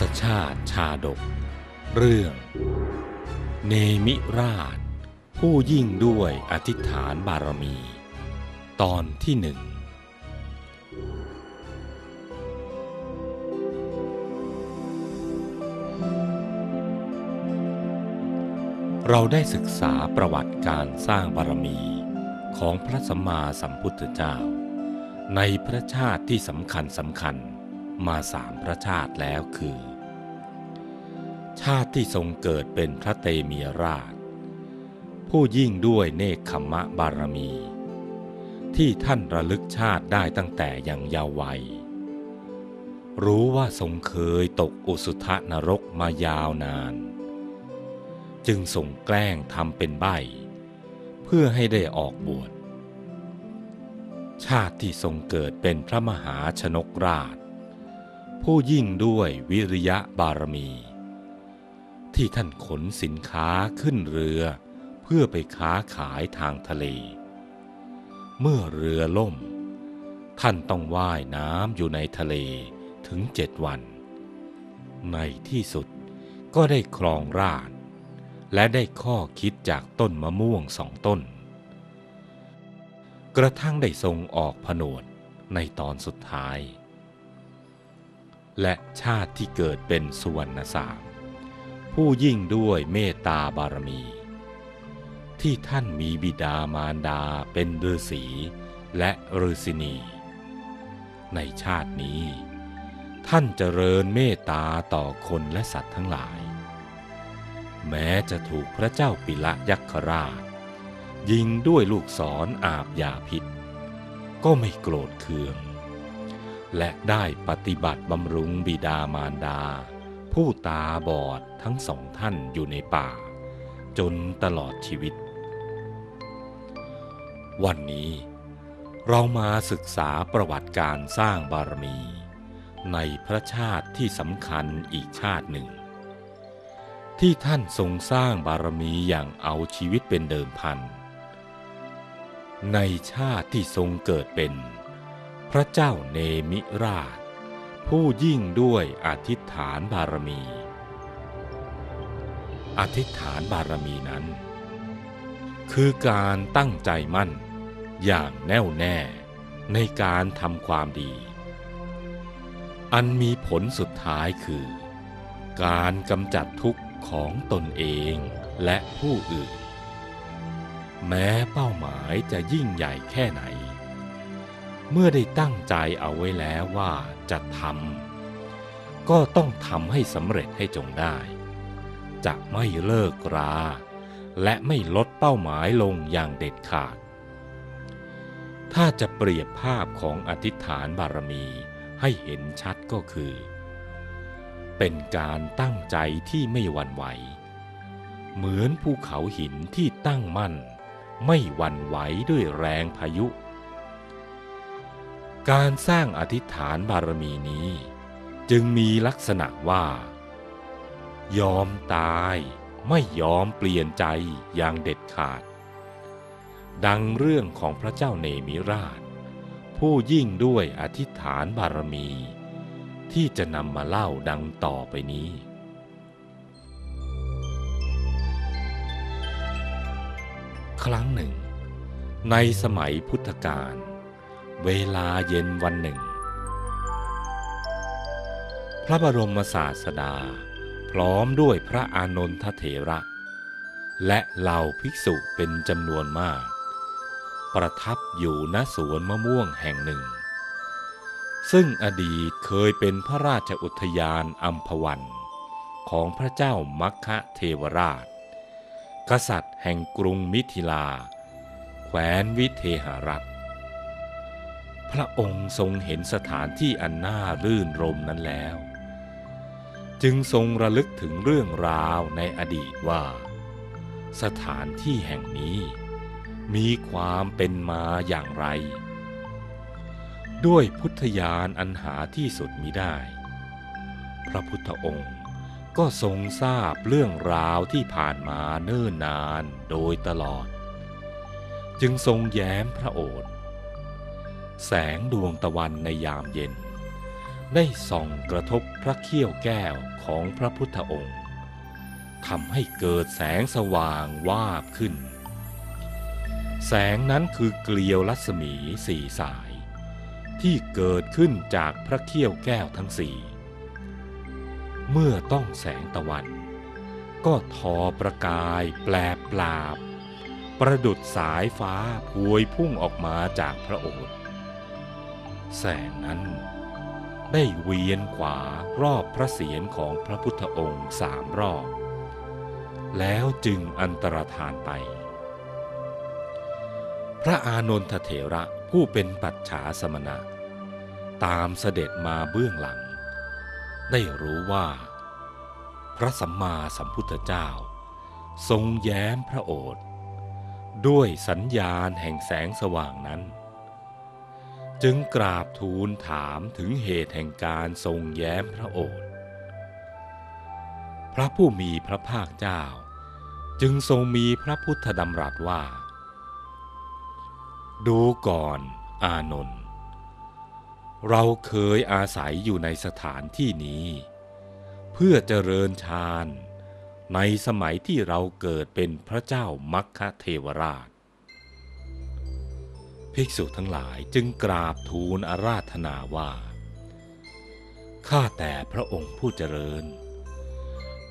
ศชาติชาดก เรื่อง เนมิราช ผู้ยิ่งด้วยอธิษฐานบารมี ตอนที่หนึ่งเราได้ศึกษาประวัติการสร้างบารมีของพระสัมมาสัมพุทธเจ้า ในพระชาติที่สำคัญสำคัญ มาสามพระชาติแล้วคือ ชาติที่ทรงเกิดเป็นพระเตมียราช ผู้ยิ่งด้วยเนคขมะบารมี ที่ท่านระลึกชาติได้ตั้งแต่ยังเยาว์วัย รู้ว่าทรงเคยตกอุสุทนรกมายาวนาน จึงส่งแกล้งทำเป็นใบเพื่อให้ได้ออกบวชชาติที่ทรงเกิดเป็นพระมหาชนกราช ผู้ยิ่งด้วยวิริยะบารมี ที่ท่านขนสินค้าขึ้นเรือ เพื่อไปค้าขายทางทะเล เมื่อเรือล่ม ท่านต้องว่ายน้ำอยู่ในทะเลถึงเจ็ดวัน ในที่สุดก็ได้ครองราชและได้ข้อคิดจากต้นมะม่วงสองต้น กระทั่งได้ทรงออกผนวดในตอนสุดท้าย และชาติที่เกิดเป็นสุวรรณสามผู้ยิ่งด้วยเมตตาบารมี ที่ท่านมีบิดามารดาเป็นฤาษีและฤาษินี ในชาตินี้ ท่านเจริญเมตตาต่อคนและสัตว์ทั้งหลาย แม้จะถูกพระเจ้าปิละยักษราช ยิงด้วยลูกศรออาบยาพิษ ก็ไม่โกรธเคือง และได้ปฏิบัติบำรุงบิดามารดา ผู้ตาบอดทั้งสองท่านอยู่ในป่า จนตลอดชีวิต วันนี้เรามาศึกษาประวัติการสร้างบารมี ในพระชาติที่สำคัญอีกชาติหนึ่ง ที่ท่านทรงสร้างบารมีอย่างเอาชีวิตเป็นเดิมพัน ในชาติที่ทรงเกิดเป็น พระเจ้าเนมิราช ผู้ยิ่งด้วยอธิษฐานบารมี อธิษฐานบารมีนั้น คือการตั้งใจมั่นอย่างแน่วแน่ในการทำความดี อันมีผลสุดท้ายคือ การกำจัดทุกข์ของตนเองและผู้อื่น แม้เป้าหมายจะยิ่งใหญ่แค่ไหน เมื่อได้ตั้งใจเอาไว้แล้วว่าจะทำก็ต้องทำให้สำเร็จให้จงได้ จะไม่เลิกรา และไม่ลดเป้าหมายลงอย่างเด็ดขาด ถ้าจะเปรียบภาพของอธิษฐานบารมีให้เห็นชัดก็คือ เป็นการตั้งใจที่ไม่หวั่นไหว เหมือนภูเขาหินที่ตั้งมั่น ไม่หวั่นไหวด้วยแรงพายุ การสร้างอธิษฐานบารมีนี้ จึงมีลักษณะว่า ยอมตายไม่ยอมเปลี่ยนใจอย่างเด็ดขาด ดังเรื่องของพระเจ้าเนมิราช ผู้ยิ่งด้วยอธิษฐานบารมี ที่จะนำมาเล่าดังต่อไปนี้ครั้งหนึ่ง ในสมัยพุทธกาล เวลาเย็นวันหนึ่ง พระบรมศาสดา พร้อมด้วยพระอานนทเถระ และเหล่าภิกษุเป็นจำนวนมาก ประทับอยู่ณสวนมะม่วงแห่งหนึ่ง ซึ่งอดีตเคยเป็นพระราชอุทยานอัมพวันของพระเจ้ามัคคะเทวราช กษัตริย์แห่งกรุงมิถิลา แคว้นวิเทหรัฐ พระองค์ทรงเห็นสถานที่อันน่ารื่นรมนั้นแล้ว จึงทรงระลึกถึงเรื่องราวในอดีตว่า สถานที่แห่งนี้ มีความเป็นมาอย่างไร ด้วยพุทธญาณอันหาที่สุดมิได้ พระพุทธองค์ก็ทรงทราบเรื่องราวที่ผ่านมาเนิ่นนานโดยตลอด จึงทรงแย้มพระโอษฐ์ แสงดวงตะวันในยามเย็น ได้ส่องกระทบพระเขี้ยวแก้วของพระพุทธองค์ทำให้เกิดแสงสว่างวาบขึ้น แสงนั้นคือเกลียวรัศมีสี่สาย ที่เกิดขึ้นจากพระเขี้ยวแก้วทั้งสี่ เมื่อต้องแสงตะวัน ก็ทอประกายแปลปลาบประดุดสายฟ้าพวยพุ่งออกมาจากพระโอษฐ์ แสงนั้น ได้เวียนขวารอบพระเศียรของพระพุทธองค์สามรอบ แล้วจึงอันตรธานไป พระอานนทเถระผู้เป็นปัจฉาสมณะ ตามเสด็จมาเบื้องหลัง ได้รู้ว่า พระสัมมาสัมพุทธเจ้า ทรงแย้มพระโอษฐ์ด้วยสัญญาณแห่งแสงสว่างนั้น จึงกราบทูลถามถึงเหตุแห่งการทรงแย้มพระโอษฐ์พระผู้มีพระภาคเจ้า จึงทรงมีพระพุทธดำรัสว่า ดูก่อนอานนท์เราเคยอาศัยอยู่ในสถานที่นี้ เพื่อเจริญฌานในสมัยที่เราเกิดเป็นพระเจ้ามัคคเทวราช ภิกษุทั้งหลายจึงกราบทูลอาราธนาว่า ข้าแต่พระองค์ผู้เจริญ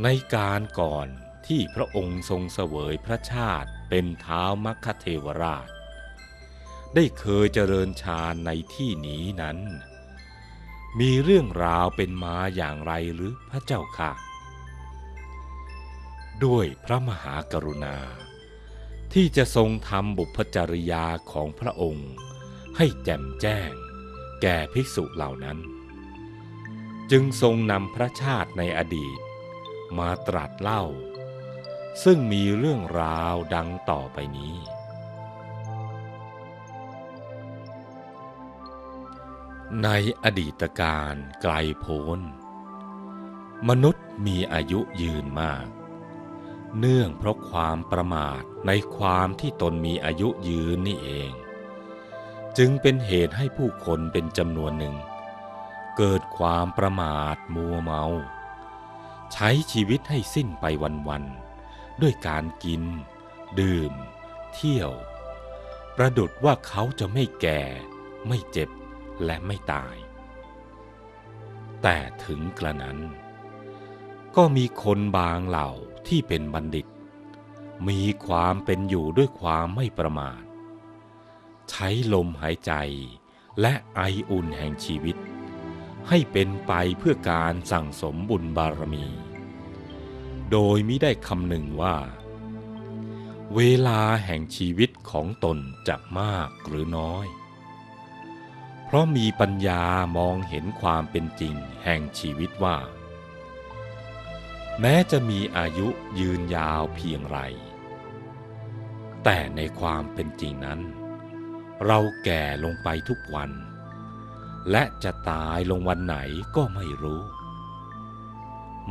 ในการก่อนที่พระองค์ทรงเสวยพระชาติเป็นเท้ามัคคเทวราช ได้เคยเจริญฌานในที่นี้นั้น มีเรื่องราวเป็นมาอย่างไรหรือพระเจ้าค่ะ ด้วยพระมหากรุณา ที่จะทรงทำบุพจริยาของพระองค์ ให้แจ่มแจ้ง แก่ภิกษุเหล่านั้น จึงทรงนำพระชาติในอดีต มาตรัสเล่า ซึ่งมีเรื่องราวดังต่อไปนี้ ในอดีตการไกลโพ้น มนุษย์มีอายุยืนมาก เนื่องเพราะความประมาทในความที่ตนมีอายุยืนนี่เอง จึงเป็นเหตุให้ผู้คนเป็นจำนวนหนึ่ง เกิดความประมาทมัวเมา ใช้ชีวิตให้สิ้นไปวันๆด้วยการกิน ดื่ม เที่ยว ประดุดว่าเขาจะไม่แก่ ไม่เจ็บและไม่ตาย แต่ถึงกระนั้น ก็มีคนบางเหล่าที่เป็นบัณฑิต มีความเป็นอยู่ด้วยความไม่ประมาท ใช้ลมหายใจและไออุ่นแห่งชีวิต ให้เป็นไปเพื่อการสั่งสมบุญบารมี โดยมิได้คำหนึ่งว่า เวลาแห่งชีวิตของตนจะมากหรือน้อย เพราะมีปัญญามองเห็นความเป็นจริงแห่งชีวิตว่า แม้จะมีอายุยืนยาวเพียงไร แต่ในความเป็นจริงนั้น เราแก่ลงไปทุกวัน และจะตายลงวันไหนก็ไม่รู้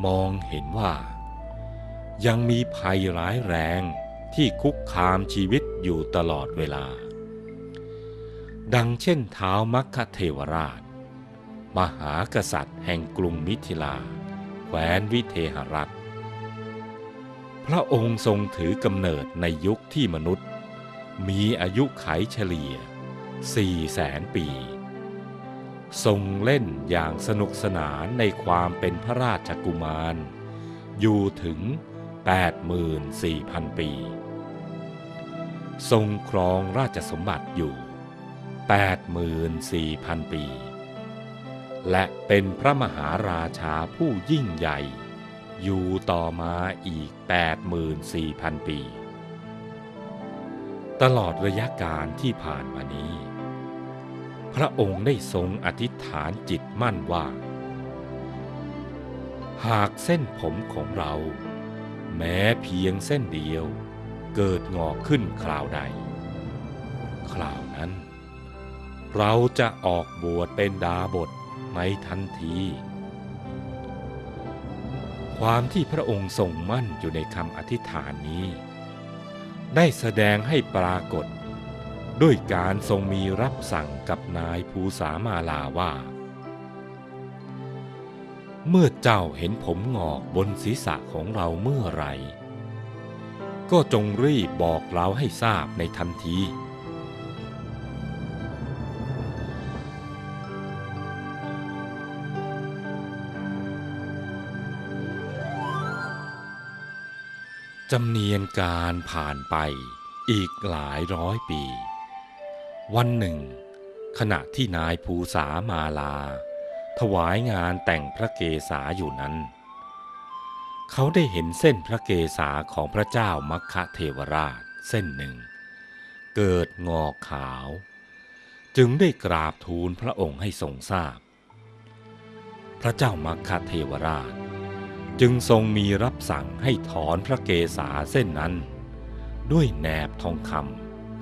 มองเห็นว่า ยังมีภัยร้ายแรงที่คุกคามชีวิตอยู่ตลอดเวลา ดังเช่นเท้ามัคคเทวราช มหากษัตริย์แห่งกรุงมิถิลา แคว้นวิเทหรัฐ พระองค์ทรงถือกำเนิดในยุคที่มนุษย์ มีอายุไขเฉลี่ยสี่แสนปี ทรงเล่นอย่างสนุกสนานในความเป็นพระราชกุมาร อยู่ถึง 84,000 ปี ทรงครองราชสมบัติอยู่ 84,000 ปี และเป็นพระมหาราชาผู้ยิ่งใหญ่ อยู่ต่อมาอีก 84,000 ปี ตลอดระยะการที่ผ่านมานี้ พระองค์ได้ทรงอธิษฐานจิตมั่นว่า หากเส้นผมของเรา แม้เพียงเส้นเดียว เกิดงอกขึ้นคราวใด คราวนั้น เราจะออกบวชเป็นดาบท ในทันที ความที่พระองค์ทรงมั่นอยู่ในคำอธิษฐานนี้ ได้แสดงให้ปรากฏ ด้วยการทรงมีรับสั่งกับนายภูสามาลาว่า เมื่อเจ้าเห็นผมงอกบนศีรษะของเราเมื่อไหรก็จงรีบบอกเราให้ทราบในทันที จำเนียนการผ่านไปอีกหลายร้อยปี วันหนึ่ง ขณะที่นายภูษามาลา ถวายงานแต่งพระเกศาอยู่นั้น เขาได้เห็นเส้นพระเกศาของพระเจ้ามัคคะเทวราชเส้นหนึ่ง เกิดงอกขาว จึงได้กราบทูลพระองค์ให้ทรงทราบ พระเจ้ามัคคะเทวราช จึงทรงมีรับสั่งให้ถอนพระเกศาเส้นนั้น ด้วยแหนบทองค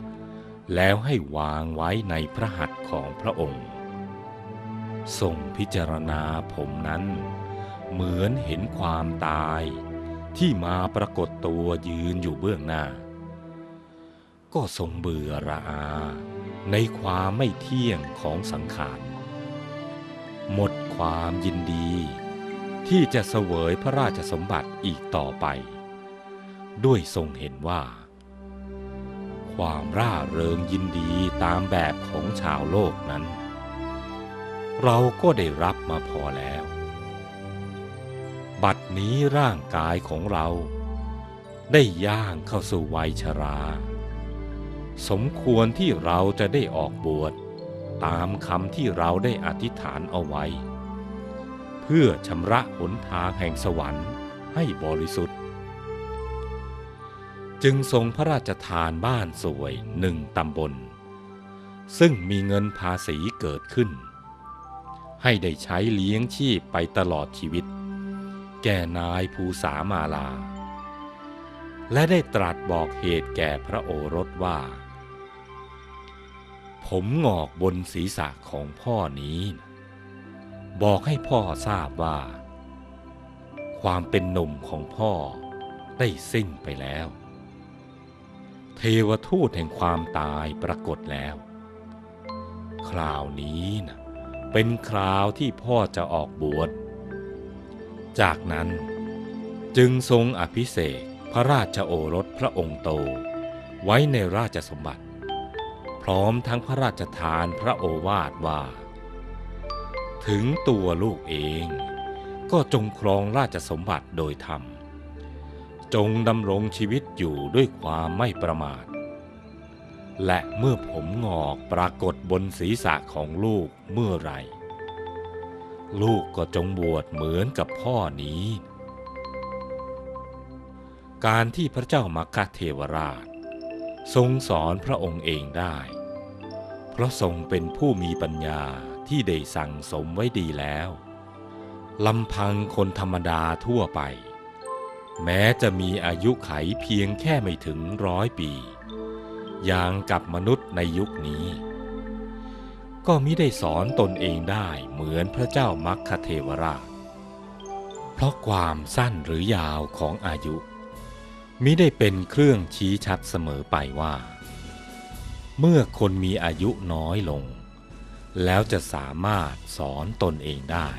ำแล้วให้วางไว้ในพระหัตถ์ของพระองค์ ทรงพิจารณาผมนั้น เหมือนเห็นความตายที่มาปรากฏตัวยืนอยู่เบื้องหน้า ก็ทรงเบื่อระอาในความไม่เที่ยงของสังขาร หมดความยินดี ที่จะเสวยพระราชสมบัติอีกต่อไป ด้วยทรงเห็นว่า ความร่าเริงยินดีตามแบบของชาวโลกนั้น เราก็ได้รับมาพอแล้ว บัดนี้ร่างกายของเรา ได้ย่างเข้าสู่วัยชรา สมควรที่เราจะได้ออกบวชตามคำที่เราได้อธิษฐานเอาไว้ เพื่อชำระหนทางแห่งสวรรค์ให้บริสุทธิ์ จึงทรงพระราชทานบ้านสวยหนึ่งตำบล ซึ่งมีเงินภาษีเกิดขึ้น ให้ได้ใช้เลี้ยงชีพไปตลอดชีวิต แก่นายภูสามาลา และได้ตรัสบอกเหตุแก่พระโอรสว่า ผมงอกบนศีรษะของพ่อนี้ บอกให้พ่อทราบว่า ความเป็นหนุ่มของพ่อได้สิ้นไปแล้ว เทวทูตแห่งความตายปรากฏแล้ว คราวนี้นะเป็นคราวที่พ่อจะออกบวช จากนั้นจึงทรงอภิเษกพระราชโอรสพระองค์โต ไว้ในราชสมบัติ พร้อมทั้งพระราชทานพระโอวาทว่า ถึงตัวลูกเอง ก็จงครองราชสมบัติโดยธรรม จงดำรงชีวิตอยู่ด้วยความไม่ประมาท และเมื่อผมงอกปรากฏบนศีรษะของลูกเมื่อไหรลูกก็จงบวชเหมือนกับพ่อนี้ การที่พระเจ้ามัคคเทวราช ทรงสอนพระองค์เองได้ เพราะทรงเป็นผู้มีปัญญา ที่ได้สั่งสมไว้ดีแล้วลำพังคนธรรมดาทั่วไป แม้จะมีอายุไขเพียงแค่ไม่ถึงร้อยปี อย่างกับมนุษย์ในยุคนี้ ก็มิได้สอนตนเองได้เหมือนพระเจ้ามัคคเทวราช เพราะความสั้นหรือยาวของอายุ มิได้เป็นเครื่องชี้ชัดเสมอไปว่า เมื่อคนมีอายุน้อยลง แล้วจะสามารถสอนตนเองได้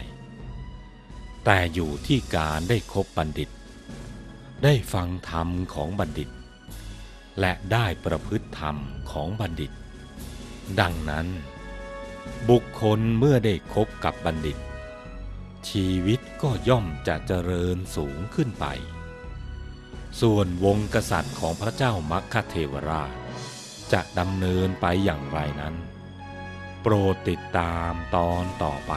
แต่อยู่ที่การได้คบบัณฑิต ได้ฟังธรรมของบัณฑิต และได้ประพฤติธรรมของบัณฑิต ดังนั้น บุคคลเมื่อได้คบกับบัณฑิต ชีวิตก็ย่อมจะเจริญสูงขึ้นไป ส่วนวงกษัตริย์ของพระเจ้ามัคคเทวราชจะดำเนินไปอย่างไรนั้น โปรดติดตามตอนต่อไป